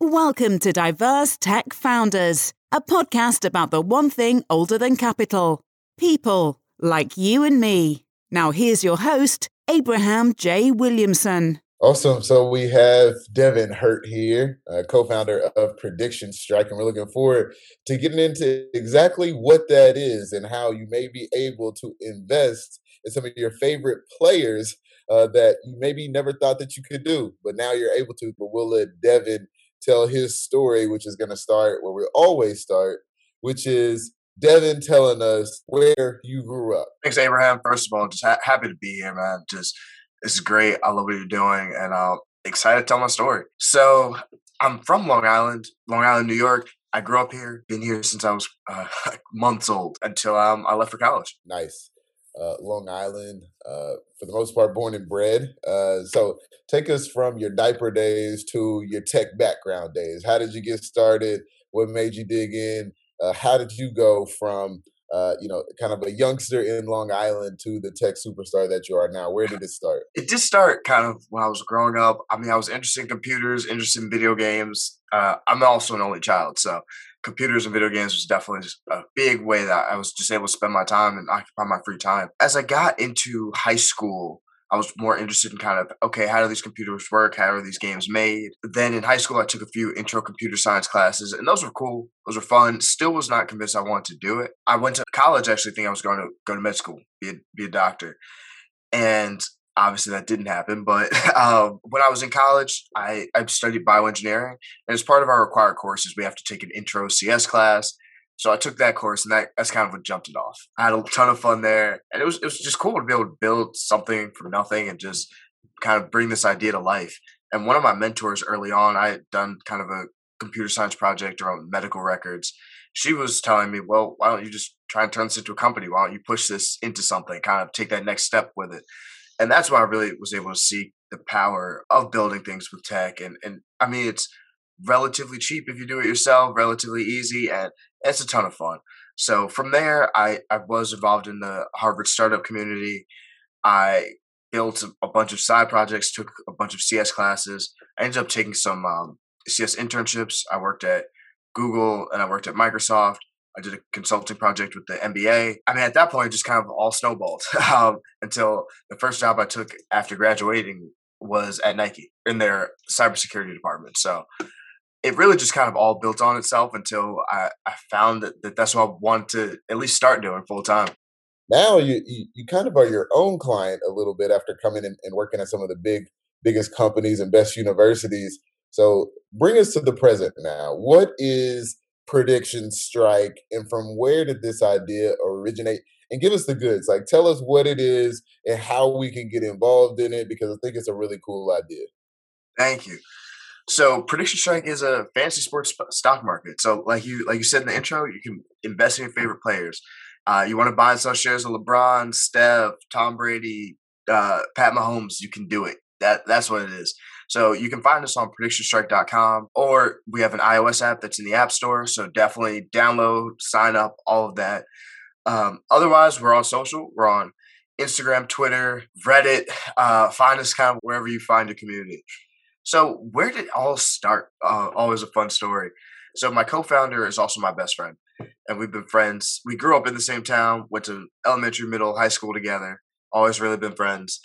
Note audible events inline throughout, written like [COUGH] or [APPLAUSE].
Welcome to Diverse Tech Founders, a podcast about the one thing older than capital people like you and me. Now, here's your host, Abraham J. Williamson. Awesome. So we have Devin Hurt here, uh, co-founder of Prediction Strike, and we're looking forward to getting into exactly what that is and how you may be able to invest in some of your favorite players uh, that you maybe never thought that you could do, but now you're able to. But we'll let Devin tell his story, which is going to start where we always start, which is Devin telling us where you grew up. Thanks, Abraham. First of all, just ha- happy to be here, man. Just this is great. I love what you're doing, and I'm excited to tell my story. So I'm from Long Island, Long Island, New York. I grew up here, been here since I was uh, [LAUGHS] months old until um, I left for college. Nice. Uh, Long Island, uh, for the most part, born and bred. Uh, so take us from your diaper days to your tech background days. How did you get started? What made you dig in? Uh, how did you go from uh, you know, kind of a youngster in Long Island to the tech superstar that you are now? Where did it start? It did start kind of when I was growing up. I mean, I was interested in computers, interested in video games. Uh, I'm also an only child, so computers and video games was definitely a big way that I was just able to spend my time and occupy my free time. As I got into high school, I was more interested in kind of okay, how do these computers work? How are these games made? Then in high school, I took a few intro computer science classes, and those were cool. Those were fun. Still was not convinced I wanted to do it. I went to college actually thinking I was going to go to med school, be a, be a doctor, and obviously that didn't happen. But [LAUGHS] um, when I was in college, I, I studied bioengineering, and as part of our required courses, we have to take an intro CS class so I took that course, and that, that's kind of what jumped it off. I had a ton of fun there, and it was it was just cool to be able to build something from nothing and just kind of bring this idea to life. And one of my mentors early on, I had done kind of a computer science project around medical records. She was telling me, "Well, why don't you just try and turn this into a company? Why don't you push this into something? Kind of take that next step with it." And that's why I really was able to see the power of building things with tech. And and I mean, it's relatively cheap if you do it yourself, relatively easy, and it's a ton of fun. So from there, I, I was involved in the Harvard startup community. I built a, bunch of side projects, took a bunch of CS classes. I ended up taking some um, CS internships. I worked at Google and I worked at Microsoft. I did a consulting project with the NBA. I mean, at that point, just kind of all snowballed [LAUGHS] um, until the first job I took after graduating was at Nike in their cybersecurity department. So it really just kind of all built on itself until I, I found that, that that's what I wanted to at least start doing full time. Now you, you, you kind of are your own client a little bit after coming in and working at some of the big biggest companies and best universities. So bring us to the present now. What is Prediction Strike, and from where did this idea originate? And give us the goods. Like, tell us what it is and how we can get involved in it because I think it's a really cool idea. Thank you. So prediction strike is a fantasy sports stock market. So like you like you said in the intro, you can invest in your favorite players. Uh, you want to buy and sell shares of LeBron, Steph, Tom Brady, uh, Pat Mahomes. You can do it. That that's what it is. So you can find us on predictionstrike.com or we have an iOS app that's in the App Store. So definitely download, sign up, all of that. Um, otherwise, we're on social. We're on Instagram, Twitter, Reddit. Uh, find us kind of wherever you find your community. So where did it all start? Uh, always a fun story. So my co-founder is also my best friend, and we've been friends. We grew up in the same town, went to elementary, middle, high school together. Always really been friends,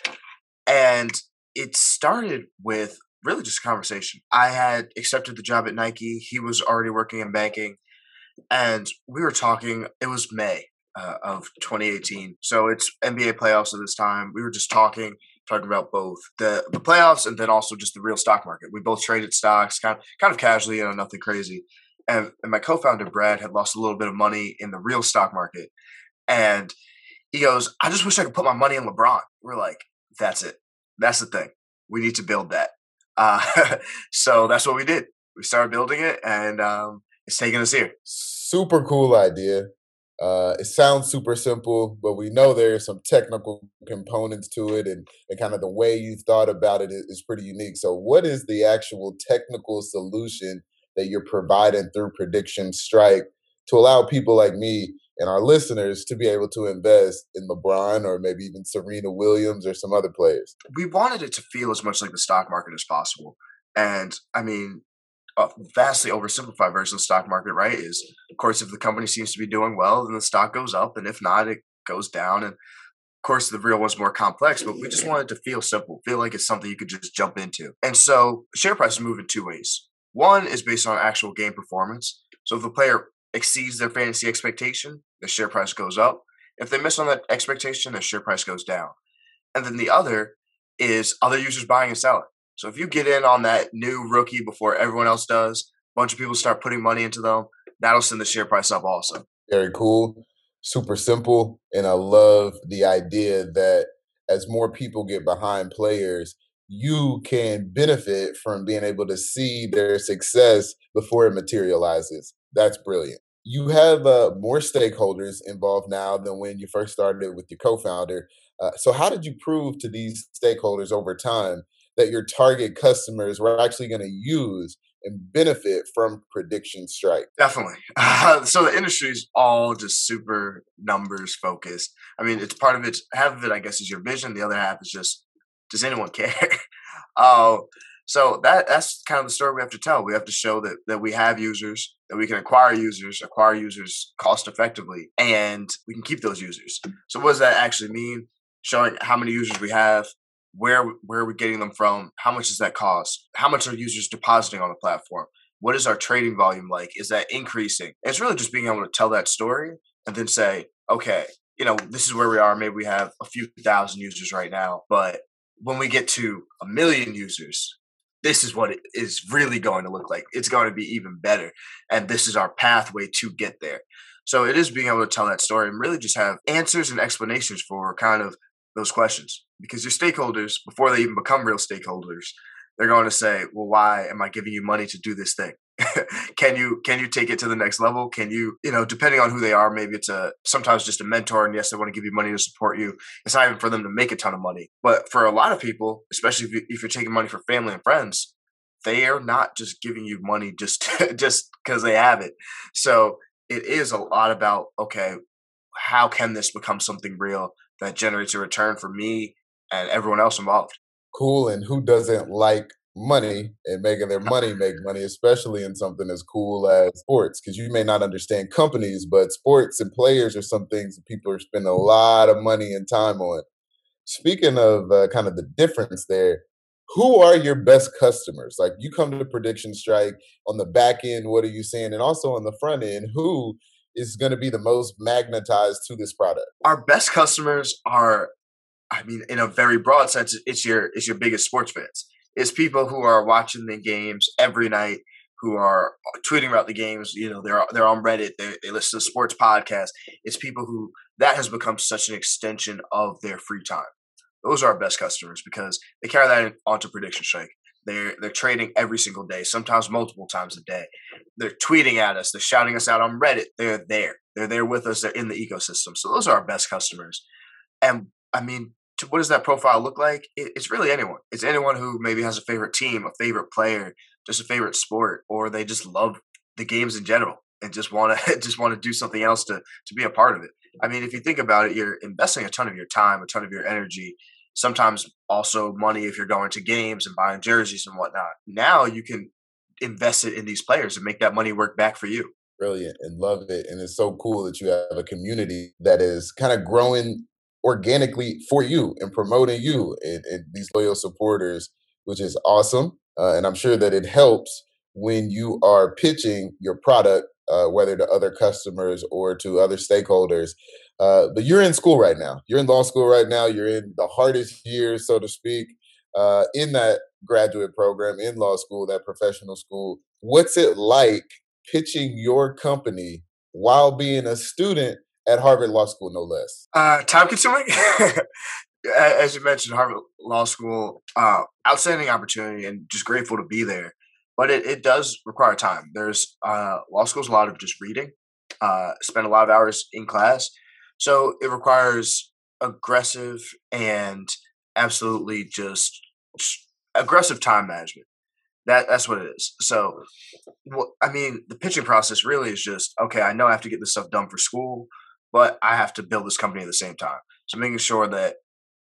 and it started with really just a conversation. I had accepted the job at Nike. He was already working in banking, and we were talking. It was May uh, of 2018, so it's NBA playoffs at this time. We were just talking talking about both the the playoffs and then also just the real stock market. We both traded stocks, kind of kind of casually, you know, nothing crazy. And, and my co-founder Brad had lost a little bit of money in the real stock market, and he goes, "I just wish I could put my money in LeBron." We're like, "That's it. That's the thing. We need to build that." Uh, [LAUGHS] so that's what we did. We started building it, and um, it's taking us here. Super cool idea. Uh, it sounds super simple, but we know there are some technical components to it, and, and kind of the way you thought about it is, is pretty unique. So, what is the actual technical solution that you're providing through Prediction Strike to allow people like me and our listeners to be able to invest in LeBron or maybe even Serena Williams or some other players? We wanted it to feel as much like the stock market as possible. And I mean, a vastly oversimplified version of the stock market, right? Is of course if the company seems to be doing well, then the stock goes up, and if not, it goes down. And of course, the real one's more complex, but we just wanted to feel simple, feel like it's something you could just jump into. And so, share prices move in two ways. One is based on actual game performance. So if the player exceeds their fantasy expectation, the share price goes up. If they miss on that expectation, the share price goes down. And then the other is other users buying and selling. So if you get in on that new rookie before everyone else does, a bunch of people start putting money into them, that'll send the share price up also. Very cool, super simple. And I love the idea that as more people get behind players, you can benefit from being able to see their success before it materializes. That's brilliant. You have uh, more stakeholders involved now than when you first started with your co founder. Uh, so, how did you prove to these stakeholders over time that your target customers were actually going to use and benefit from prediction strike? Definitely. Uh, [LAUGHS] so the industry is all just super numbers focused. I mean it's part of it half of it i guess is your vision the other half is just does anyone [LAUGHS] care? Uh, so that that's kind of the story we have to tell. We have to show that that we have users that we can acquire users acquire users cost effectively and we can keep those users. So what does that actually mean? Showing how many users we have where where are we getting them from how much does that cost how much are users depositing on the platform what is our trading volume like is that increasing? It's really just being able to tell that story and then say okay you know this is where we are maybe we have a few thousand users right now but when we get to a million users this is what it is really going to look like it's going to be even better and this is our pathway to get there so it is being able to tell that story and really just have answers and explanations for kind of those questions because your stakeholders, before they even become real stakeholders, they're going to say, "Well, why am I giving you money to do this thing? [LAUGHS] can you can you take it to the next level? Can you you know depending on who they are, maybe it's a sometimes just a mentor, and yes, they want to give you money to support you. It's not even for them to make a ton of money, but for a lot of people, especially if, you, if you're taking money for family and friends, they are not just giving you money just [LAUGHS] just because they have it. So it is a lot about okay, how can this become something real? that generates a return for me and everyone else involved. Cool. And who doesn't like money and making their money make money, especially in something as cool as sports? Because you may not understand companies, but sports and players are some things that people are spending a lot of money and time on. Speaking of uh, kind of the difference there, who are your best customers? Like you come to prediction strike on the back end, what are you seeing? And also on the front end, who is going to be the most magnetized to this product? Our best customers are, I mean, in a very broad sense, it's your it's your biggest sports fans. It's people who are watching the games every night, who are tweeting about the games. You know, they're they're on Reddit. They, they listen to sports podcasts. It's people who that has become such an extension of their free time. Those are our best customers because they carry that onto Prediction Strike. They're they're trading every single day, sometimes multiple times a day. They're tweeting at us. They're shouting us out on Reddit. They're there. They're there with us. They're in the ecosystem. So those are our best customers. And I mean, to, what does that profile look like? It, it's really anyone. It's anyone who maybe has a favorite team, a favorite player, just a favorite sport, or they just love the games in general and just want to [LAUGHS] just want to do something else to to be a part of it. I mean, if you think about it, you're investing a ton of your time, a ton of your energy sometimes also money if you're going to games and buying jerseys and whatnot. Now you can invest it in these players and make that money work back for you. Brilliant and love it. And it's so cool that you have a community that is kind of growing organically for you and promoting you and, and these loyal supporters, which is awesome. Uh, and I'm sure that it helps when you are pitching your product, uh, whether to other customers or to other stakeholders, uh, but you're in school right now. You're in law school right now. You're in the hardest years, so to speak, uh, in that graduate program in law school, that professional school. What's it like pitching your company while being a student at Harvard Law School, no less? Uh, time consuming. [LAUGHS] As you mentioned, Harvard Law School, uh, outstanding opportunity and just grateful to be there. But it, it does require time. There's uh, law school's a lot of just reading, uh, spend a lot of hours in class, so it requires aggressive and absolutely just, aggressive time management. That that's what it is. So, what I mean, the pitching process really is just okay. I know I have to get this stuff done for school, but I have to build this company at the same time. So making sure that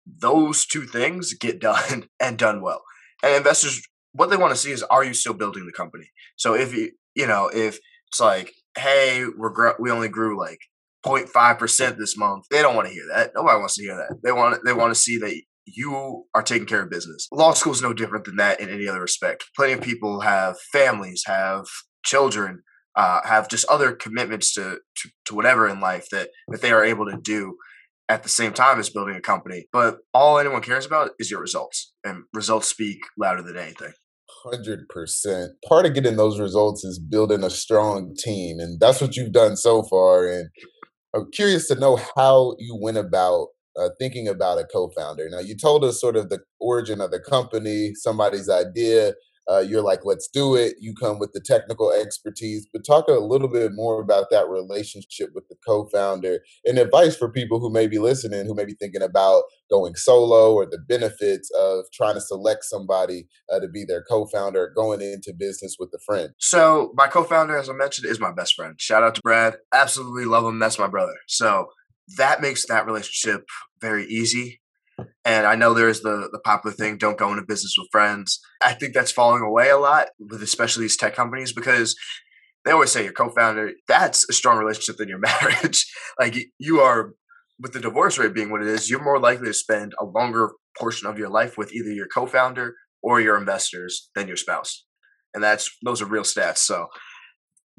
those two things get done [LAUGHS] and done well. And investors what they want to see is are you still building the company? So if you you know if it's like hey we're we only grew like 0.5 percent this month, they don't want to hear that. Nobody wants to hear that. They want they want to see that you are taking care of business. Law school is no different than that in any other respect. Plenty of people have families, have children, uh, have just other commitments to, to, to whatever in life that that they are able to do at the same time as building a company. But all anyone cares about is your results, and results speak louder than anything. Hundred percent. Part of getting those results is building a strong team, and that's what you've done so far. And I'm curious to know how you went about uh, thinking about a co-founder. Now, you told us sort of the origin of the company, somebody's idea. Uh, you're like, let's do it. You come with the technical expertise, but talk a little bit more about that relationship with the co-founder and advice for people who may be listening, who may be thinking about going solo or the benefits of trying to select somebody uh, to be their co-founder, going into business with a friend. So my co-founder, as I mentioned, is my best friend. Shout out to Brad. Absolutely love him. That's my brother. So that makes that relationship very easy. And I know there's the the popular thing, don't go into business with friends. I think that's falling away a lot with especially these tech companies because they always say your co-founder, that's a strong relationship than your [LAUGHS] marriage. like you are with the divorce rate being what it is, you're more likely to spend a longer portion of your life with either your co-founder or your investors than your spouse. And that's those are real stats. So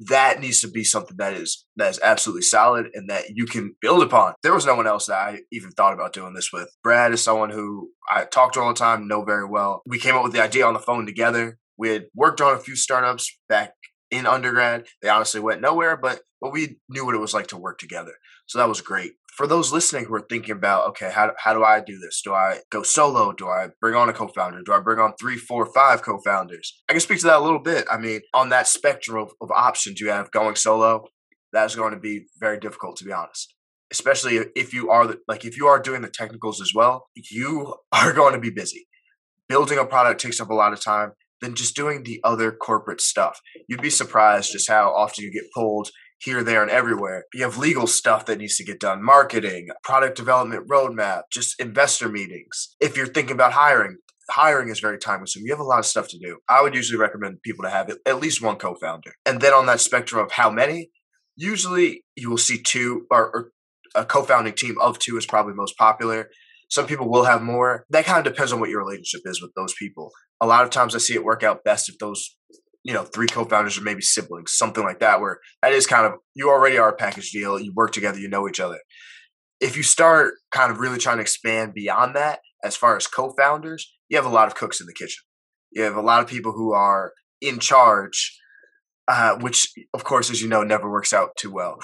that needs to be something that is that is absolutely solid and that you can build upon. There was no one else that I even thought about doing this with. Brad is someone who I talk to all the time, know very well. We came up with the idea on the phone together. We had worked on a few startups back in undergrad. They honestly went nowhere, but but we knew what it was like to work together. So that was great for those listening who are thinking about, okay, how, how do I do this? Do I go solo? Do I bring on a co founder? Do I bring on three, four, five co founders? I can speak to that a little bit. I mean, on that spectrum of, of options you have going solo, that's going to be very difficult, to be honest. Especially if you are the, like if you are doing the technicals as well, you are [LAUGHS] going to be busy. Building a product takes up a lot of time than just doing the other corporate stuff. You'd be surprised just how often you get pulled here, there, and everywhere. You have legal stuff that needs to get done, marketing, product development roadmap, just investor meetings. If you're thinking about hiring, hiring is very time consuming. You have a lot of stuff to do. I would usually recommend people to have at least one co founder. And then on that spectrum of how many, usually you will see two or, or a co founding team of two is probably most popular. Some people will have more. That kind of depends on what your relationship is with those people. A lot of times I see it work out best if those you know three co-founders or maybe siblings something like that where that is kind of you already are a package deal you work together you know each other if you start kind of really trying to expand beyond that as far as co-founders you have a lot of cooks in the kitchen you have a lot of people who are in charge uh, which of course as you know never works out too well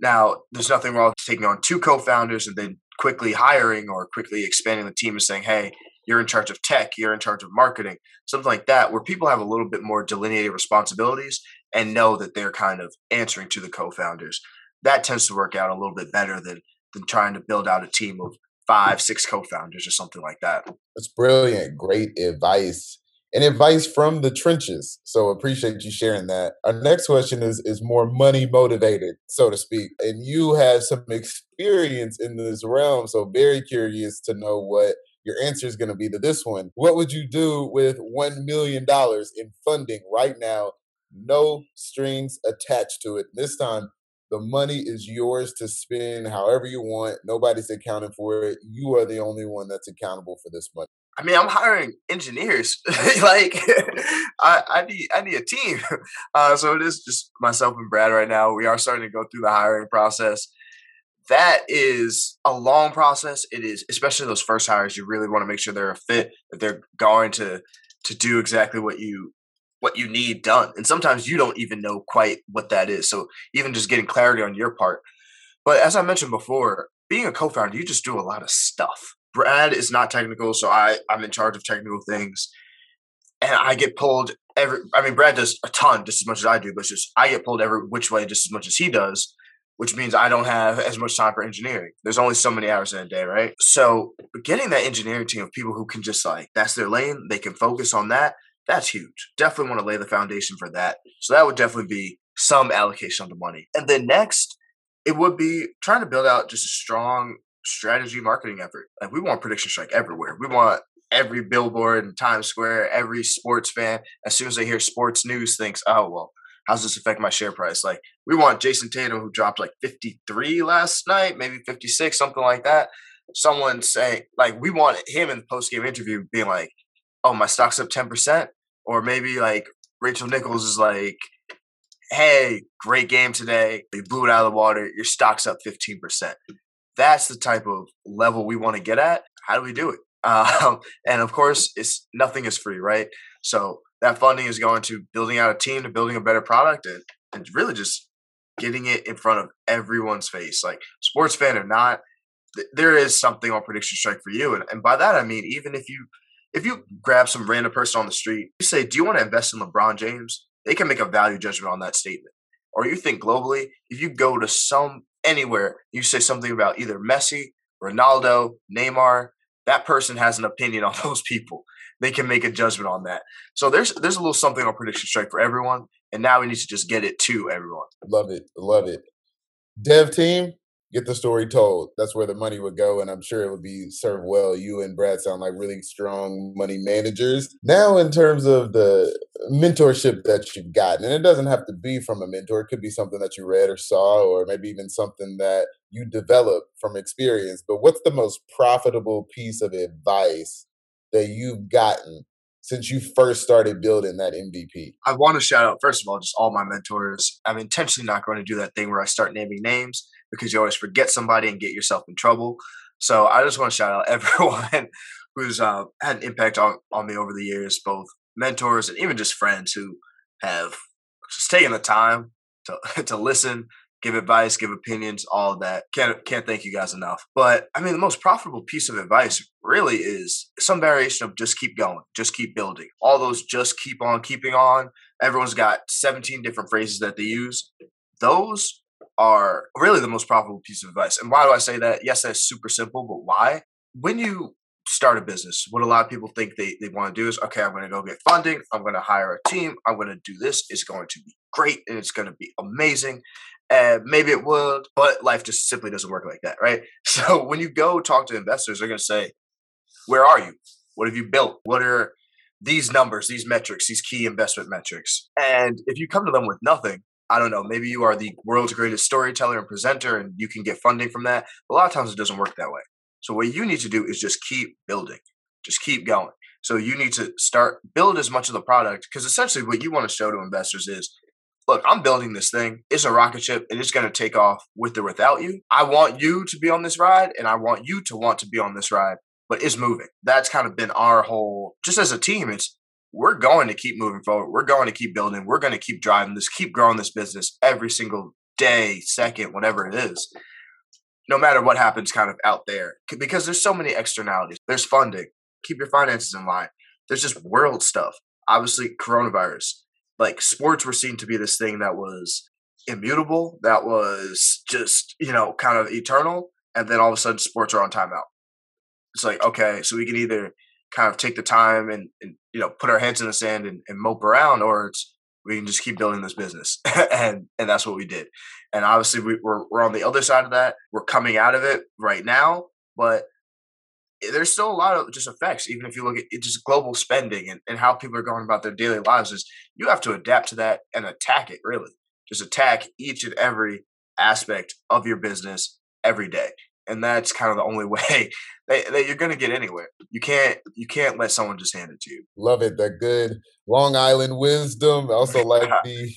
now there's nothing wrong with taking on two co-founders and then quickly hiring or quickly expanding the team and saying hey you're in charge of tech, you're in charge of marketing, something like that, where people have a little bit more delineated responsibilities and know that they're kind of answering to the co-founders. That tends to work out a little bit better than than trying to build out a team of five, six co-founders or something like that. That's brilliant. Great advice. And advice from the trenches. So appreciate you sharing that. Our next question is is more money motivated, so to speak. And you have some experience in this realm. So very curious to know what your answer is going to be to this one. What would you do with $1 million in funding right now? No strings attached to it. This time, the money is yours to spend however you want. Nobody's accounting for it. You are the only one that's accountable for this money. I mean, I'm hiring engineers. [LAUGHS] like, I, I need I need a team. [LAUGHS] Uh, so it is just myself and Brad right now. We are starting to go through the hiring process that is a long process. It is, especially those first hires. You really want to make sure they're a fit, that they're going to to do exactly what you what you need done. And sometimes you don't even know quite what that is. So even just getting clarity on your part. But as I mentioned before, being a co-founder, you just do a lot of stuff. Brad is not technical, so I I'm in charge of technical things, and I get pulled every. I mean, Brad does a ton, just as much as I do, but just I get pulled every which way just as much as he does which means I don't have as much time for engineering. There's only so many hours in a day, right? So getting that engineering team of people who can just like, that's their lane, they can focus on that, that's huge. Definitely want to lay the foundation for that. So that would definitely be some allocation of the money. And then next, it would be trying to build out just a strong strategy marketing effort. Like we want prediction strike everywhere. We want every billboard in Times Square, every sports fan, as soon as they hear sports news, thinks, oh, well, how's this affect my share price? Like, we want Jayson Tatum, who dropped like 53 last night, maybe 56, something like that. Someone saying, like, we want him in the post game interview being like, oh, my stock's up 10%. Or maybe like Rachel Nichols is like, hey, great game today. You blew it out of the water. Your stock's up 15%. That's the type of level we want to get at. How do we do it? [LAUGHS] Um, and of course, it's nothing is free, right? So that funding is going to building out a team to building a better product and, and really just getting it in front of everyone's face. Like sports fan or not, th- there is something on prediction strike for you. And, and by that I mean even if you if you grab some random person on the street, you say, "Do you want to invest in LeBron James?" They can make a value judgment on that statement. Or you think globally, if you go to some anywhere, you say something about either Messi, Ronaldo, Neymar, that person has an opinion on [LAUGHS] those people. They can make a judgment on that. So there's there's a little something on prediction strike for everyone, and now we need to just get it to everyone. Love it, love it. Dev team, get the story told. That's where the money would go, and I'm sure it would be served well. You and Brad sound like really strong money managers. Now, in terms of the mentorship that you've gotten, and it doesn't have to be from a mentor, it could be something that you read or saw, or maybe even something that you developed from experience. But what's the most profitable piece of advice that you've gotten since you first started building that MVP? I want to shout out, first of all, just all my mentors. I'm intentionally not going to do that thing where I start naming names because you always forget somebody and get yourself in trouble. So I just want to shout out [LAUGHS] everyone who's uh, had an impact on, on me over the years, both mentors and even just friends who have just taken the time to, [LAUGHS] to listen, give advice, give opinions, all that. Can't can't thank you guys enough. But I mean, the most profitable piece of advice really is some variation of just keep going, just keep building. All those just keep on keeping on. Everyone's got 17 different phrases that they use. Those are really the most profitable piece of advice. And why do I say that? Yes, that's super simple, but why? When you start a business, what a lot of people think they, they want to do is, okay, I'm going to go get funding. I'm going to hire a team. I'm going to do this. It's going to be great and it's going to be amazing. And maybe it would, but life just simply doesn't work like that, right? [LAUGHS] So when you go talk to investors, they're going to say, where are you? What have you built? What are these numbers, these metrics, these key investment metrics? And if you come to them with nothing, I don't know, maybe you are the world's greatest storyteller and presenter and you can get funding from that. But a lot of times it doesn't work that way. So what you need to do is just keep building, just keep going. So you need to start build as much of the product because essentially what you want to show to investors is look, I'm building this thing. It's a rocket ship and it's going to take off with or without you. I want you to be on this ride and I want you to want to be on this ride, but it's moving. That's kind of been our whole, just as a team, it's we're going to keep moving forward. We're going to keep building. We're going to keep driving this, keep growing this business every single day, second, whatever it is. No matter what happens kind of out there, because there's so many externalities. There's funding, keep your finances in line. There's just world stuff. Obviously, coronavirus. Like sports were seen to be this thing that was immutable, that was just, you know, kind of eternal. And then all of a sudden, sports are on timeout. It's like, okay, so we can either kind of take the time and, and you know put our heads in the sand and, and mope around, or it's we can just keep building this business, [LAUGHS] and and that's what we did. And obviously, we, we're we're on the other side of that. We're coming out of it right now, but there's still a lot of just effects. Even if you look at it, just global spending and, and how people are going about their daily lives, is you have to adapt to that and attack it. Really, just attack each and every aspect of your business every day and that's kind of the only [LAUGHS] way that, that you're going to get anywhere. You can't you can't let someone just hand it to you. Love it. That good Long Island wisdom. I also [LAUGHS] like the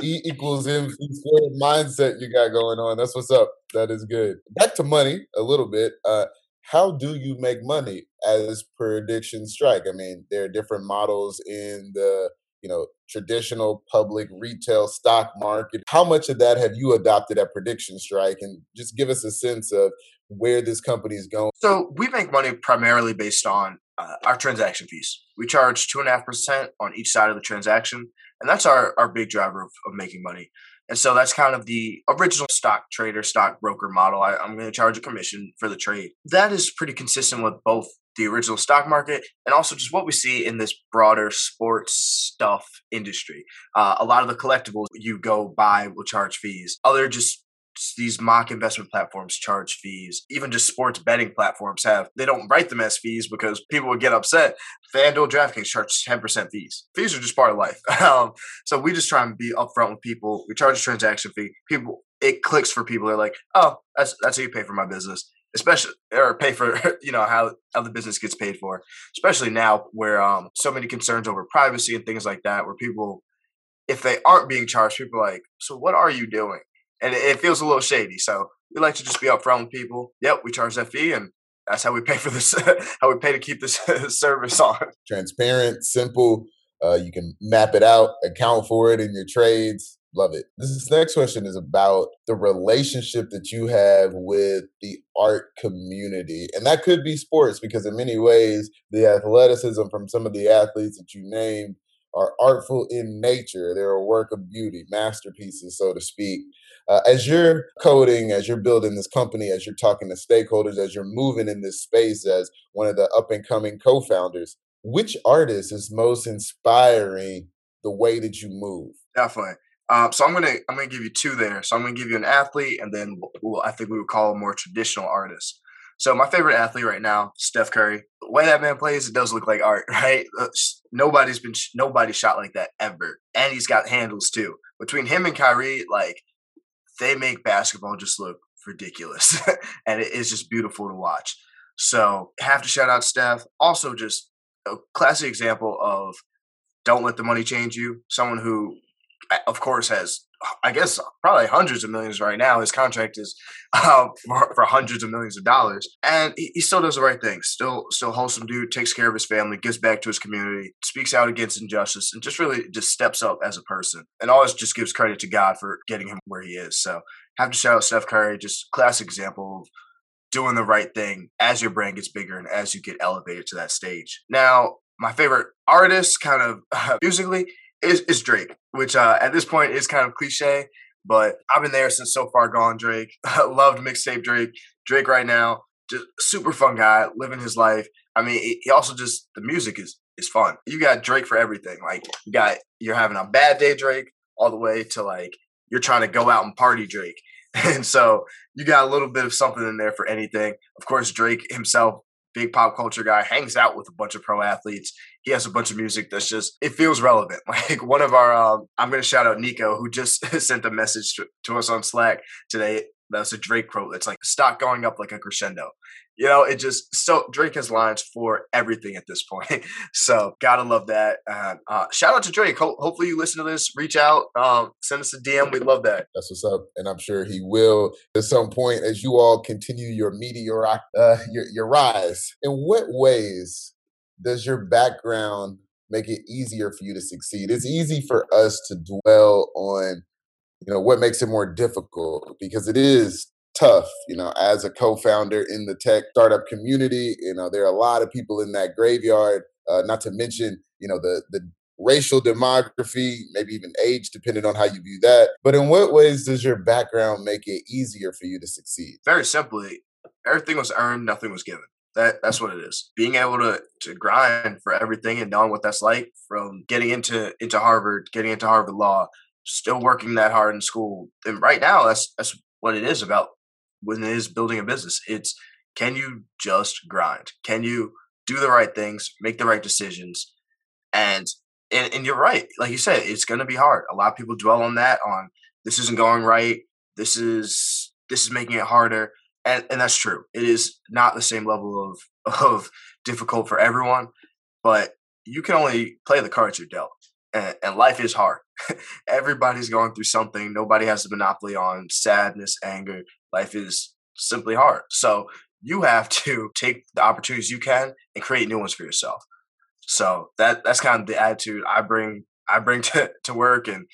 E equals M squared mindset you got going on. That's what's up. That is good. Back to money a little bit. Uh, how do you make money as prediction strike? I mean, there are different models in the you know traditional public retail stock market how much of that have you adopted at prediction strike? And just give us a sense of where this company is going. So we make money primarily based on uh, our transaction fees. We charge two and a half percent on each side of the transaction and that's our, our big driver of, of making money and so that's kind of the original stock trader, stock broker model. I, am going to charge a commission for the trade. That is pretty consistent with both the original stock market and also just what we see in this broader sports stuff industry. Uh, a lot of the collectibles you go buy will charge fees. Other just these mock investment platforms charge fees. Even just sports betting platforms have, they don't write them as fees because people would get upset. FanDuel DraftKings charge 10% fees. Fees are just part of life. [LAUGHS] Um, so we just try and be upfront with people. We charge a transaction fee. People, it clicks for people. They're like, oh, that's, that's how you pay for my business especially or pay for [LAUGHS] you know how how the business gets paid for especially now where um so many concerns over privacy and things like that where people if they aren't being charged people are like so what are you doing and it, it feels a little shady so we like to just be upfront with people yep we charge that fee and that's how we pay for this [LAUGHS] how we pay to keep this [LAUGHS] service on transparent simple uh, you can map it out account for it in your trades Love it. This next question is about the relationship that you have with the art community. And that could be sports because, in many ways, the athleticism from some of the athletes that you named are artful in nature. They're a work of beauty, masterpieces, so to speak. Uh, as you're coding, as you're building this company, as you're talking to stakeholders, as you're moving in this space as one of the up and coming co founders, which artist is most inspiring the way that you move? Definitely. Um, so I'm gonna I'm gonna give you two there. So I'm gonna give you an athlete, and then we'll, I think we would call a more traditional artist. So my favorite athlete right now, Steph Curry. Way that man plays, it does look like art, [LAUGHS] right? Uh, nobody's been nobody shot like that ever, and he's got handles too. Between him and Kyrie, like they make basketball just look ridiculous, [LAUGHS] and it is just beautiful to watch. So have to shout out Steph. Also, just a classic example of don't let the money change you. Someone who of course, has I guess probably hundreds of millions right now. His contract is [LAUGHS] uh, for, for, hundreds of millions of dollars, and he, he, still does the right thing. Still, still wholesome dude. Takes care of his family, gives back to his community, speaks out against injustice, and just really just steps up as a person. And always just gives credit to God for getting him where he is. So have to shout out Steph Curry. Just classic example of doing the right thing as your brand gets bigger and as you get elevated to that stage. Now, my favorite artist, kind of uh, [LAUGHS] musically, is, is Drake, which uh, at this point is kind of cliche, but I've been there since So Far Gone Drake. [LAUGHS] Loved mixtape Drake. Drake right now, just super fun guy, living his life. I mean, he also just the music is is fun. You got Drake for everything. Like you got you're having a bad day Drake all the way to like you're trying to go out and party Drake. [LAUGHS] And so you got a little bit of something in there for anything. Of course, Drake himself big pop culture guy, hangs out with a bunch of pro athletes. He has a bunch of music that's just it feels relevant. [LAUGHS] Like one of our, um, I'm going to shout out Nico who just [LAUGHS] sent a message to, to us on Slack today. That's a Drake quote. It's like stock going up like a crescendo you know, it just so Drake has lines for everything at this [LAUGHS] point. so gotta love that. Uh, uh, shout out to Drake. Ho- hopefully you listen to this. Reach out, um, send us a DM. We'd love that. That's what's up, and I'm sure he will at some point as you all continue your meteor uh, your your rise. In what ways does your background make it easier for you to succeed? It's easy for us to dwell on you know what makes it more difficult because it is tough, you know, as a co-founder in the tech startup community. You know, there are a lot of people in that graveyard. Uh, not to mention, you know, the the racial demography, maybe even age, depending on how you view that. But in what ways does your background make it easier for you to succeed? Very simply, everything was earned, nothing was given. That that's what it is. Being able to to grind for everything and knowing what that's like from getting into into Harvard, getting into Harvard Law, still working that hard in school. And right now that's that's what it is about when it is building a business. It's can you just grind? Can you do the right things, make the right decisions, and and, and you're right. Like you said, it's going to be hard. A lot of people dwell on that. On this isn't going right. This is this is making it harder, and and that's true. It is not the same level of [LAUGHS] of difficult for everyone, but you can only play the cards you're dealt. And, and life is hard. [LAUGHS] Everybody's going through something. Nobody has a monopoly on sadness, anger, life is simply hard. So you have [LAUGHS] to take the opportunities you can and create new ones for yourself. So that that's kind of the attitude I bring I bring [LAUGHS] to, to work and,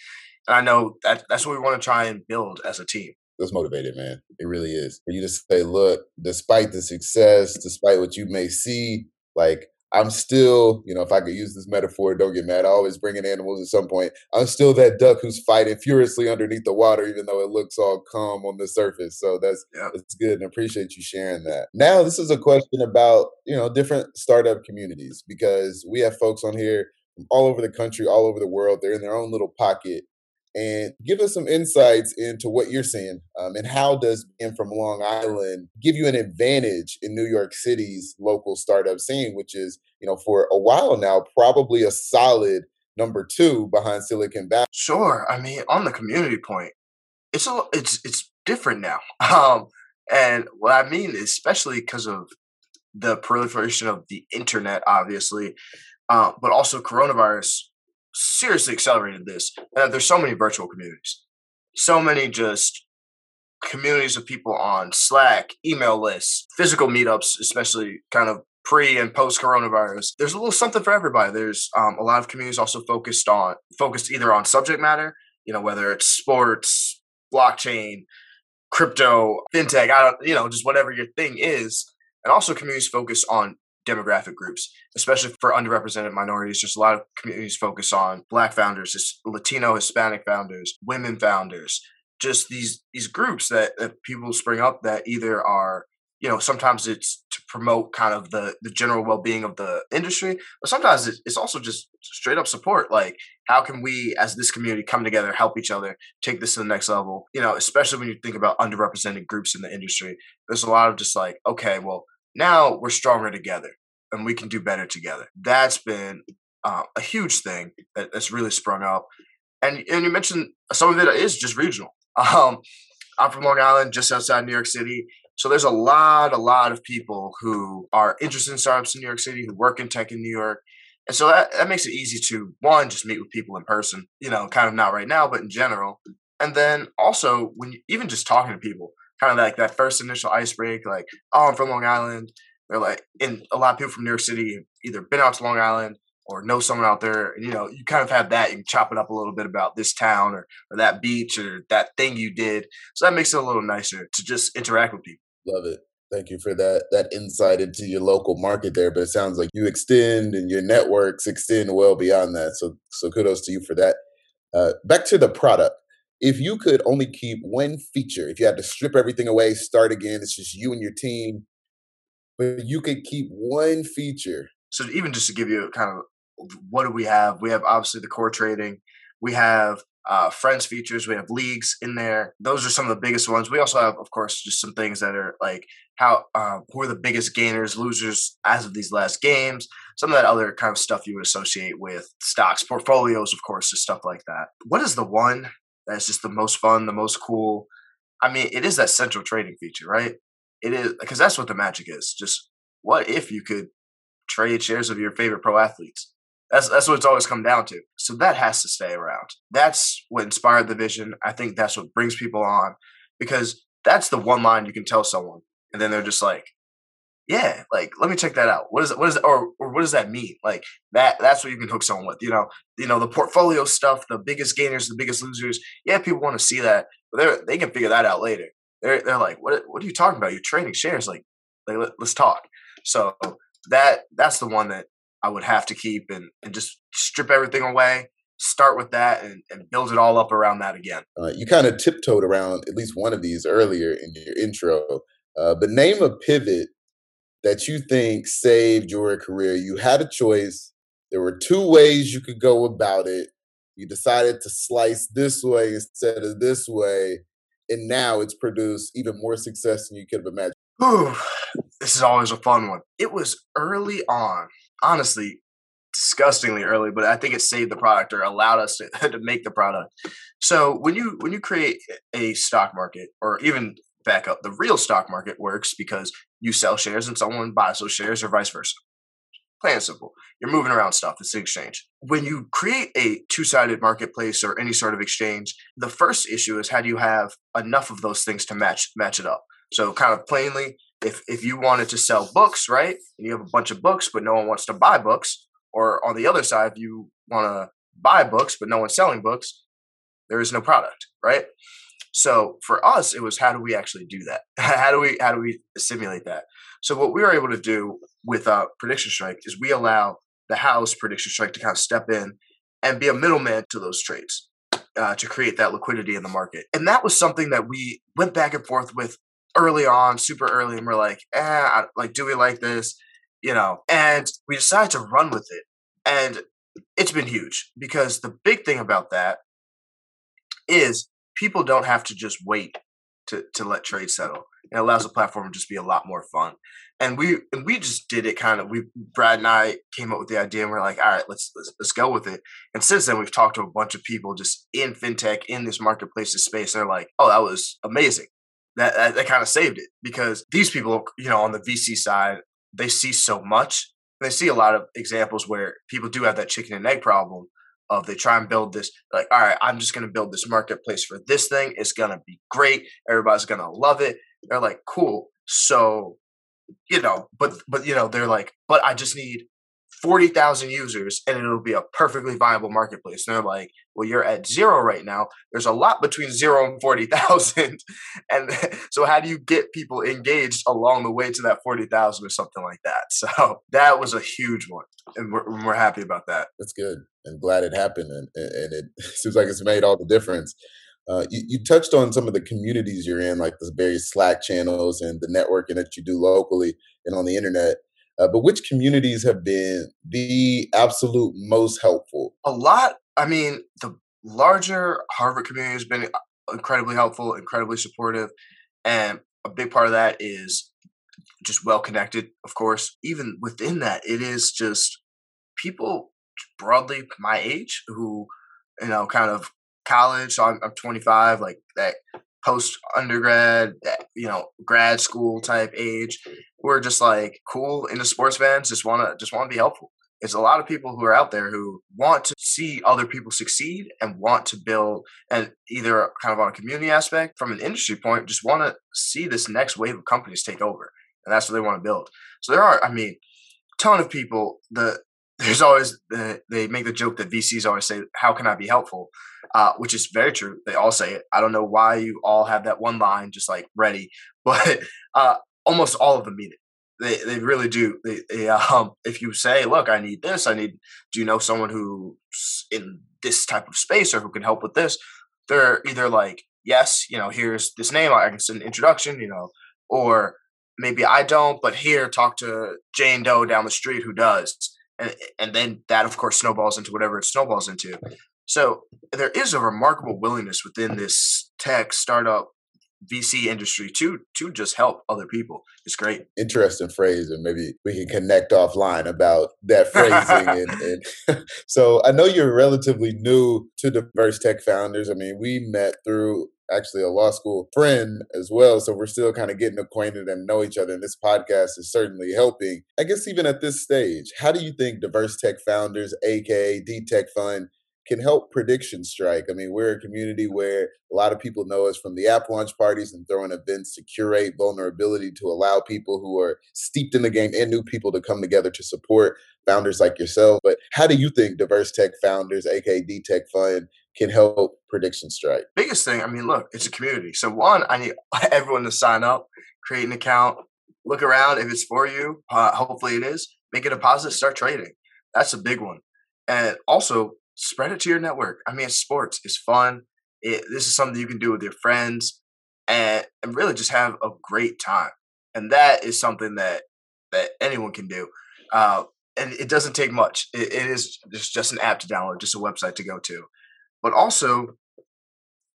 and I know that that's what we want to try and build as a team. That's motivated, man. It really is. For you to say, look, despite the success, despite what you may see, like I'm still, you know, if I could use this metaphor, don't get mad. I always bring in animals at some point. I'm still that duck who's fighting furiously underneath the water, even though it looks all calm on the surface. So that's yeah. that's good, and appreciate you sharing that. Now, this is a question about you know different startup communities because we have folks on here from all over the country, all over the world. They're in their own little pocket. And give us some insights into what you're seeing um, and how does being from Long Island give you an advantage in New York City's local startup scene, which is, you know, for a while now, probably a solid number two behind Silicon Valley. Sure. I mean, on the community point, it's a, it's it's different now. [LAUGHS] Um, and what I mean, especially because of the proliferation of the internet, obviously, uh, but also coronavirus seriously accelerated this. Uh, there's so many virtual communities, so many just communities of people on Slack, email lists, physical meetups, especially kind of pre and post coronavirus. There's a little something for everybody. There's um, a lot of communities also focused on focused either on subject matter, you know, whether it's sports, blockchain, crypto, fintech, I don't, you know, just whatever your thing is, and also communities focus on demographic groups, especially for underrepresented minorities. There's a lot of communities focus on Black founders, just Latino, Hispanic founders, women founders, just these these groups that, that people spring up that either are you know sometimes it's to promote kind of the the general well-being of the industry but sometimes it's also just straight up support like how can we as this community come together help each other take this to the next level you know especially when you think about underrepresented groups in the industry there's a lot of just like okay well now we're stronger together and we can do better together. That's been uh, a huge thing that, that's really sprung up. And, and you mentioned some of it is just regional. [LAUGHS] Um, I'm from Long Island, just outside New York City. So there's a lot, a lot of people who are interested in startups in New York City, who work in tech in New York. And so that, that makes it easy to, one, just meet with people in person, you know, kind of not right now, but in general. And then also, when you, even just talking to people, kind of like that first initial ice break, like, oh, I'm from Long Island. They're like, and a lot of people from New York City either been out to Long Island or know someone out there. And, you know, you kind of have that. You chop it up a little bit about this town or, or that beach or that thing you did. So that makes it a little nicer to just interact with people. Love it. Thank you for that that insight into your local market there. But it sounds like you extend and your networks extend well beyond that. So so kudos to you for that. Uh, back to the product if you could only keep one feature, if you had to strip everything away, start again, it's just you and your team, but you could keep one feature. So even just to give you kind of what do we have? We have obviously the core trading. We have uh, friends features. We have leagues in there. Those are some of the biggest ones. We also have, of course, just some things that are like how uh, who are the biggest gainers, losers as of these last games. Some of that other kind of stuff you would associate with stocks, portfolios, of course, just stuff like that. What is the one that's just the most fun, the most cool. I mean, it is that central trading feature, right? It is because that's what the magic is. Just what if you could trade shares of your favorite pro athletes? That's that's what it's always come down to. So that has to stay around. That's what inspired the vision. I think that's what brings people on because that's the one line you can tell someone, and then they're just like, yeah, like let me check that out. What is it? What is it? Or, or what does that mean? Like that that's what you can hook someone with. You know, you know the portfolio stuff, the biggest gainers, the biggest losers. Yeah, people want to see that, but they they can figure that out later. They're they're like, what what are you talking about? You're trading shares. Like, like let, let's talk. So that that's the one that I would have to keep and and just strip everything away. Start with that and, and build it all up around that again. Uh, you kind of tiptoed around at least one of these earlier in your intro, uh, but name a pivot that you think saved your career? You had a choice. There were two ways you could go about it. You decided to slice this way instead of this way. And now it's produced even more success than you could have imagined. Ooh, this is always a fun one. It was early on, honestly, disgustingly early, but I think it saved the product or allowed us to, [LAUGHS] to make the product. So when you when you create a stock market or even back up. The real stock market works because you sell shares and someone buys those shares or vice versa. Plain and simple. You're moving around stuff. It's an exchange. When you create a two sided marketplace or any sort of exchange, the first issue is how do you have enough of those things to match match it up? So kind of plainly, if if you wanted to sell books, right, and you have a bunch of books, but no one wants to buy books, or on the other side, if you want to buy books, but no one's selling books, there is no product, right? So for us, it was how do we actually do that? [LAUGHS] how do we how do we simulate that? So what we were able to do with uh, Prediction Strike is we allow the house Prediction Strike to kind of step in and be a middleman to those trades uh, to create that liquidity in the market. And that was something that we went back and forth with early on, super early, and we're like, eh, like, do we like this? You know, and we decided to run with it. And it's been huge because the big thing about that is people don't have to just wait to to let trade settle. It allows the platform to just be a lot more fun. And we and we just did it kind of. We Brad and I came up with the idea, and we're like, all right, let's let's, let's go with it. And since then, we've talked to a bunch of people just in fintech in this marketplace space. They're like, oh, that was amazing. That, that that kind of saved it because these people, you know, on the VC side, they see so much. They see a lot of examples where people do have that chicken and egg problem of they try and build this like all right i'm just going to build this marketplace for this thing it's going to be great everybody's going to love it. They're like cool. So you know but but you know they're like but i just need 40,000 users and it'll be a perfectly viable marketplace. And they're like, well, you're at zero right now. There's a lot between zero and 40,000. [LAUGHS] And [LAUGHS] so, how do you get people engaged along the way to that 40,000 or something like that? [LAUGHS] So, that was a huge one. And we're, we're happy about that. That's good. And glad it happened. And, and it seems like it's made all the difference. Uh, you, you, touched on some of the communities you're in, like the various Slack channels and the networking that you do locally and on the internet. Uh, but which communities have been the absolute most helpful? A lot. I mean, the larger Harvard community has been uh, incredibly helpful, incredibly supportive. And a big part of that is just well connected, of course. Even within that, it is just people broadly my age who, you know, kind of college. So I'm, I'm 25, like that post undergrad, you know, grad school type age, who are just like cool into sports fans, just wanna just wanna be helpful. It's a lot of people who are out there who want to see other people succeed and want to build and either kind of on a community aspect from an industry point, just want to see this next wave of companies take over. And that's what they want to build. So there are, I mean, ton of people. The there's always the, they make the joke that VCs always say, "How can I be helpful?" Uh, which is very true. They all say it. I don't know why you all have that one line just like ready, [LAUGHS] but uh, almost all of them mean it. They they really do. They, they, [LAUGHS] um, if you say, "Look, I need this. I need," do you know someone who's in this type of space or who can help with this? They're either like, "Yes, you know, here's this name. I can send an introduction," you know, or maybe I don't, but here, talk to Jane Doe down the street who does and, and then that of course snowballs into whatever it snowballs into so there is a remarkable willingness within this tech startup VC industry to to just help other people. It's great. Interesting phrase, and maybe we can connect offline about that phrasing. and, [LAUGHS] and [LAUGHS] so I know you're relatively new to diverse tech founders. I mean, we met through actually a law school friend as well. So we're still kind of getting acquainted and know each other. And this podcast is certainly helping. I guess even at this stage, how do you think diverse tech founders, aka D Tech Fund, can help prediction strike. I mean, we're a community where a lot of people know us from the app launch parties and throwing events to curate vulnerability to allow people who are steeped in the game and new people to come together to support founders like yourself. But how do you think diverse tech founders, aka D Tech Fund, can help prediction strike? Biggest thing, I mean, look, it's a community. So one, I need [LAUGHS] everyone to sign up, create an account, look around. If it's for you, uh, hopefully it is. Make a deposit, start trading. That's a big one. And also spread it to your network. I mean, sports is fun. It, this is something you can do with your friends, and and really just have a great time. And that is something that that anyone can do. Uh, and it doesn't take much. It, it is just just an app to download, just a website to go to but also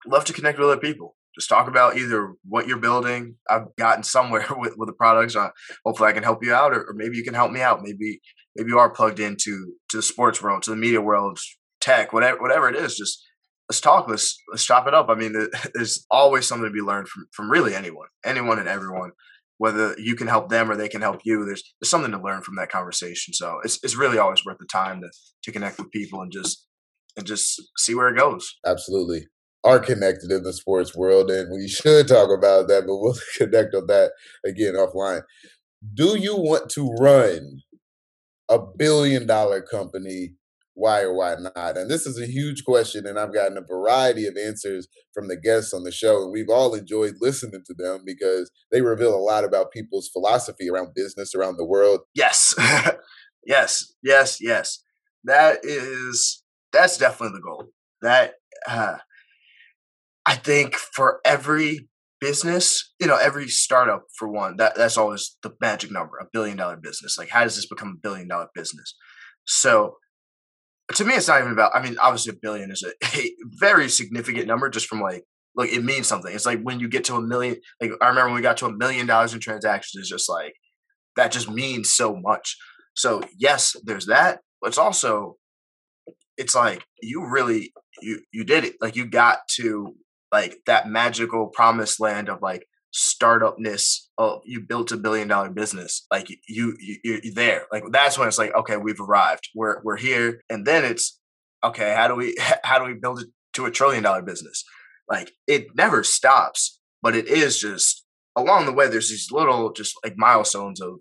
love to connect with other people. Just talk about either what you're building. I've gotten somewhere [LAUGHS] with, with the products. Uh, hopefully, I can help you out, or, or, maybe you can help me out. Maybe maybe you are plugged into to the sports world, to the media world, tech, whatever whatever it is. Just let's talk. Let's let's chop it up. I mean, [LAUGHS] there's always something to be learned from from really anyone, anyone and everyone. Whether you can help them or they can help you, there's there's something to learn from that conversation. So it's it's really always worth the time to to connect with people and just and just see where it goes. Absolutely. Are connected in the sports world, and we should talk about that, but we'll [LAUGHS] connect on that again offline. Do you want to run a billion dollar company? Why or why not? And this is a huge question, and I've gotten a variety of answers from the guests on the show, and we've all enjoyed listening to them because they reveal a lot about people's philosophy around business around the world. Yes, [LAUGHS] yes, yes, yes. That is that's definitely the goal. That uh, I think for every business, you know, every startup for one, that that's always the magic number, a billion dollar business. Like, how does this become a billion dollar business? So, to me, it's not even about. I mean, obviously, a billion is a, [LAUGHS] a very significant number just from like like it means something. It's like when you get to a million. Like I remember when we got to a million dollars in transactions. It's just like that just means so much. So yes, there's that, but it's also it's like you really you you did it. Like you got to like that magical promised land of like startupness of you built a billion dollar business like you, you you're there. Like that's when it's like okay we've arrived. We're we're here. And then it's okay how do we [LAUGHS] how do we build it to a trillion dollar business? Like it never stops but it is just along the way there's these little just like milestones of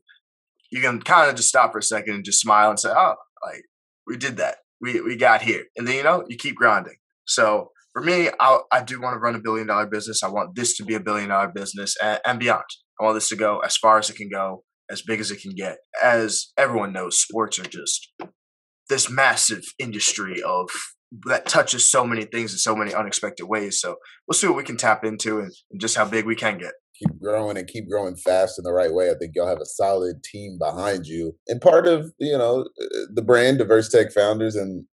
you can kind of just stop for a second and just smile and say oh like we did that. We we got here. And then you know you keep grinding. So for me, I, I do want to run a billion dollar business. I want this to be a billion dollar business and, and beyond. I want this to go as far as it can go, as big as it can get. As everyone knows, sports are just this massive industry of that touches so many things in so many unexpected ways. So we'll see what we can tap into and, and just how big we can get keep growing and keep growing fast in the right way, I think you'll have a solid team behind you. And part of, you know, the brand Diverse Tech Founders and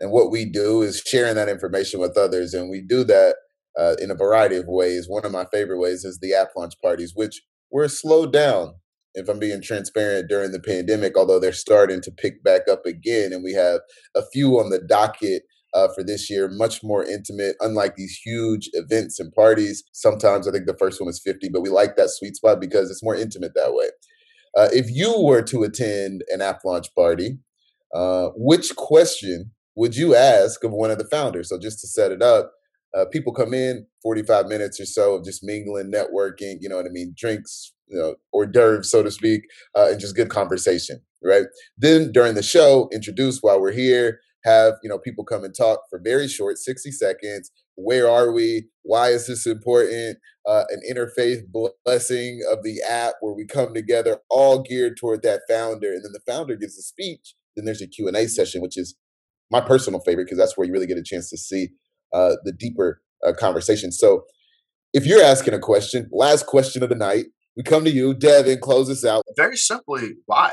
and what we do is sharing that information with others. And we do that uh, in a variety of ways. One of my favorite ways is the app launch parties, which were slowed down, if I'm being transparent, during the pandemic, although they're starting to pick back up again. And we have a few on the docket uh, for this year, much more intimate, unlike these huge events and parties. Sometimes I think the first one was 50, but we like that sweet spot because it's more intimate that way. Uh, if you were to attend an app launch party, uh, which question would you ask of one of the founders? So just to set it up, uh, people come in 45 minutes or so of just mingling, networking, you know what I mean, drinks, you know, hors d'oeuvres, so to speak, uh, and just good conversation, right? Then during the show, introduce while we're here, have you know people come and talk for very short 60 seconds where are we why is this important uh, an interfaith blessing of the app where we come together all geared toward that founder and then the founder gives a speech then there's a q&a session which is my personal favorite because that's where you really get a chance to see uh, the deeper uh, conversation. So, if you're asking a question, last question of the night, we come to you, Devin. Close this out. Very simply, why?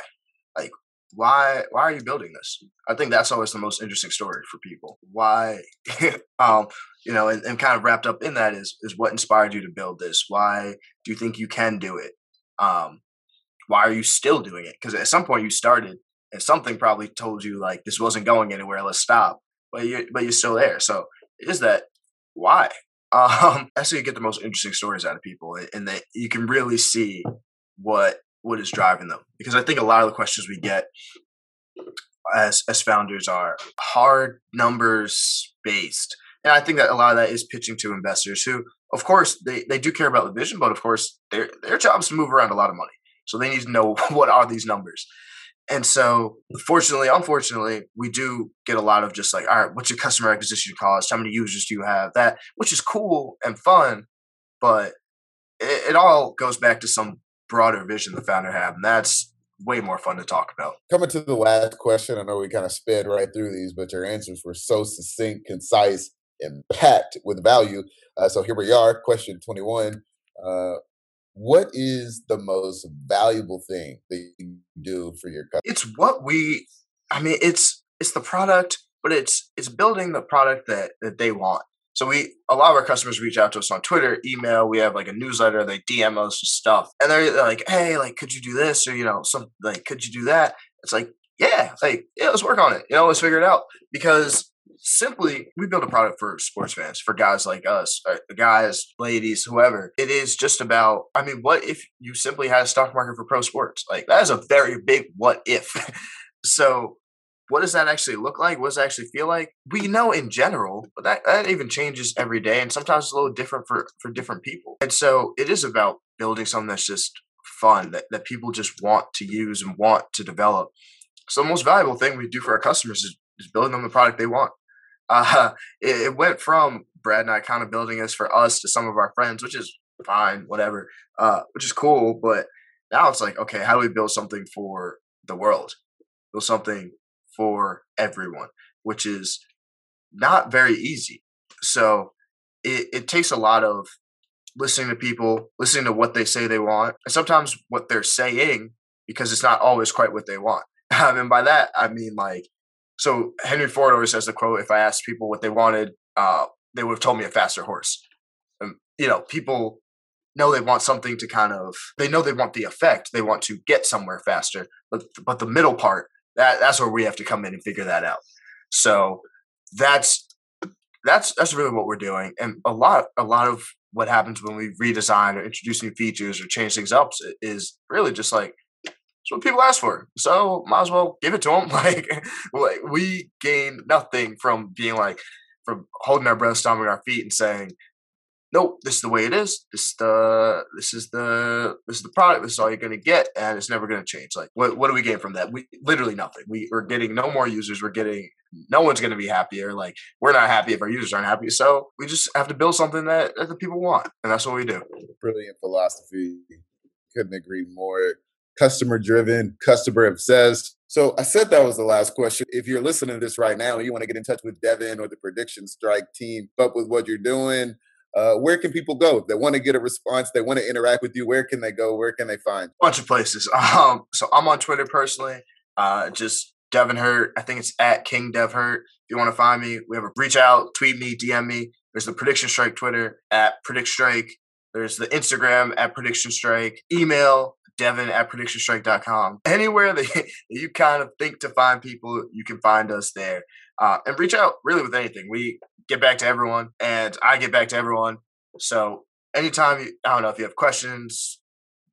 Like, why? Why are you building this? I think that's always the most interesting story for people. Why? [LAUGHS] um, you know, and, and, kind of wrapped up in that is is what inspired you to build this. Why do you think you can do it? Um, why are you still doing it? Because at some point you started and something probably told you like this wasn't going anywhere. Let's stop. But you but you're still there. So is that why? [LAUGHS] Um, that's how you get the most interesting stories out of people, and that you can really see what what is driving them. Because I think a lot of the questions we get as as founders are hard numbers based, and I think that a lot of that is pitching to investors who, of course, they they do care about the vision, but of course, their their job is to move around a lot of money. So they need to know [LAUGHS] what are these numbers. And so, fortunately, unfortunately, we do get a lot of just like, all right, what's your customer acquisition cost? How many users do you have? That, which is cool and fun, but it, it all goes back to some broader vision the founder had, and that's way more fun to talk about. Coming to the last question, I know we kind of sped right through these, but your answers were so succinct, concise, and packed with value. Uh, so here we are, question 21. Uh, what is the most valuable thing that you do for your customer? It's what we I mean it's it's the product, but it's it's building the product that that they want. So we a lot of our customers reach out to us on Twitter, email, we have like a newsletter, they DM us stuff. And they're, they're like, "Hey, like could you do this or you know, some like could you do that?" It's like, "Yeah, like yeah, let's work on it. You know, let's figure it out." Because simply we build a product for sports fans for guys like us uh, guys ladies whoever. It is just about i mean what if you simply had a stock market for pro sports? Like that is a very big what if. [LAUGHS] So what does that actually look like? What does it actually feel like? We know in general but that, that even changes every day and sometimes it's a little different for for different people. And so it is about building something that's just fun that, that people just want to use and want to develop. So the most valuable thing we do for our customers is, is building them the product they want uh, [LAUGHS] it, it, went from Brad and I kind of building this for us to some of our friends, which is fine, whatever, uh, which is cool. But now it's like, okay, how do we build something for the world? Build something for everyone, which is not very easy. So it, it takes a lot of listening to people, listening to what they say they want, and sometimes what they're saying because it's not always quite what they want. [LAUGHS] and by that, I mean like so Henry Ford always says the quote: "If I asked people what they wanted, uh, they would have told me a faster horse." And, you know, people know they want something to kind of they know they want the effect they want to get somewhere faster but but the middle part that that's where we have to come in and figure that out so that's that's that's really what we're doing and a lot a lot of what happens when we redesign or introduce new features or change things up is really just like it's what people ask for so might as well give it to them [LAUGHS] like, like we gain nothing from being like from holding our breath stomping our feet and saying nope, this is the way it is. This the this is the this is the product. This is all you're gonna get, and it's never gonna change. Like, what what do we gain from that? We literally nothing. We we're getting no more users. We're getting no one's gonna be happier. Like, we're not happy if our users aren't happy. So we just have to build something that, that the people want, and that's what we do. Brilliant philosophy. Couldn't agree more. Customer driven, customer obsessed. So I said that was the last question. If you're listening to this right now and you want to get in touch with Devin or the Prediction Strike team, up with what you're doing, uh, where can people go if they want to get a response? They want to interact with you. Where can they go? Where can they find? A bunch of places. [LAUGHS] Um, so I'm on Twitter personally. Uh, just Devin Hurt. I think it's at King Dev Hurt. If you want to find me, we have a reach out, tweet me, DM me. There's the Prediction Strike Twitter at Predict Strike. There's the Instagram at Prediction Strike. Email Devin at predictionstrike.com. Anywhere [LAUGHS] that you kind of think to find people, you can find us there. Uh, and reach out really with anything. We get back to everyone, and I get back to everyone. So anytime you, I don't know if you have questions,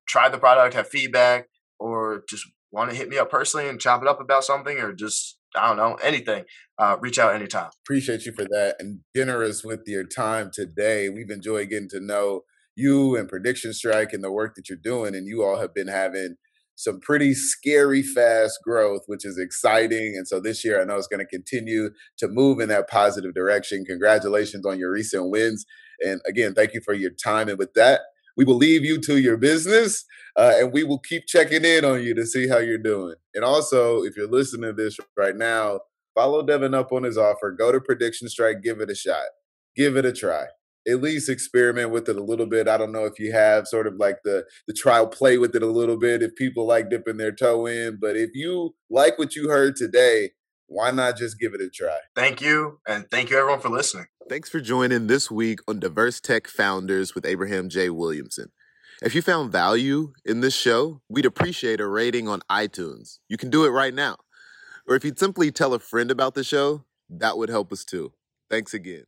try the product, have feedback, or just want to hit me up personally and chop it up about something, or just I don't know anything, uh, reach out anytime. Appreciate you for that and generous with your time today. We've enjoyed getting to know you and Prediction Strike and the work that you're doing, and you all have been having some pretty scary fast growth, which is exciting. And so this year, I know it's going to continue to move in that positive direction. Congratulations on your recent wins. And again, thank you for your time. And with that, we will leave you to your business uh, and we will keep checking in on you to see how you're doing. And also, if you're listening to this right now, follow Devin up on his offer. Go to Prediction Strike, give it a shot, give it a try at least experiment with it a little bit. I don't know if you have sort of like the the trial play with it a little bit if people like dipping their toe in, but if you like what you heard today, why not just give it a try? Thank you and thank you everyone for listening. Thanks for joining this week on Diverse Tech Founders with Abraham J. Williamson. If you found value in this show, we'd appreciate a rating on iTunes. You can do it right now. Or if you'd simply tell a friend about the show, that would help us too. Thanks again.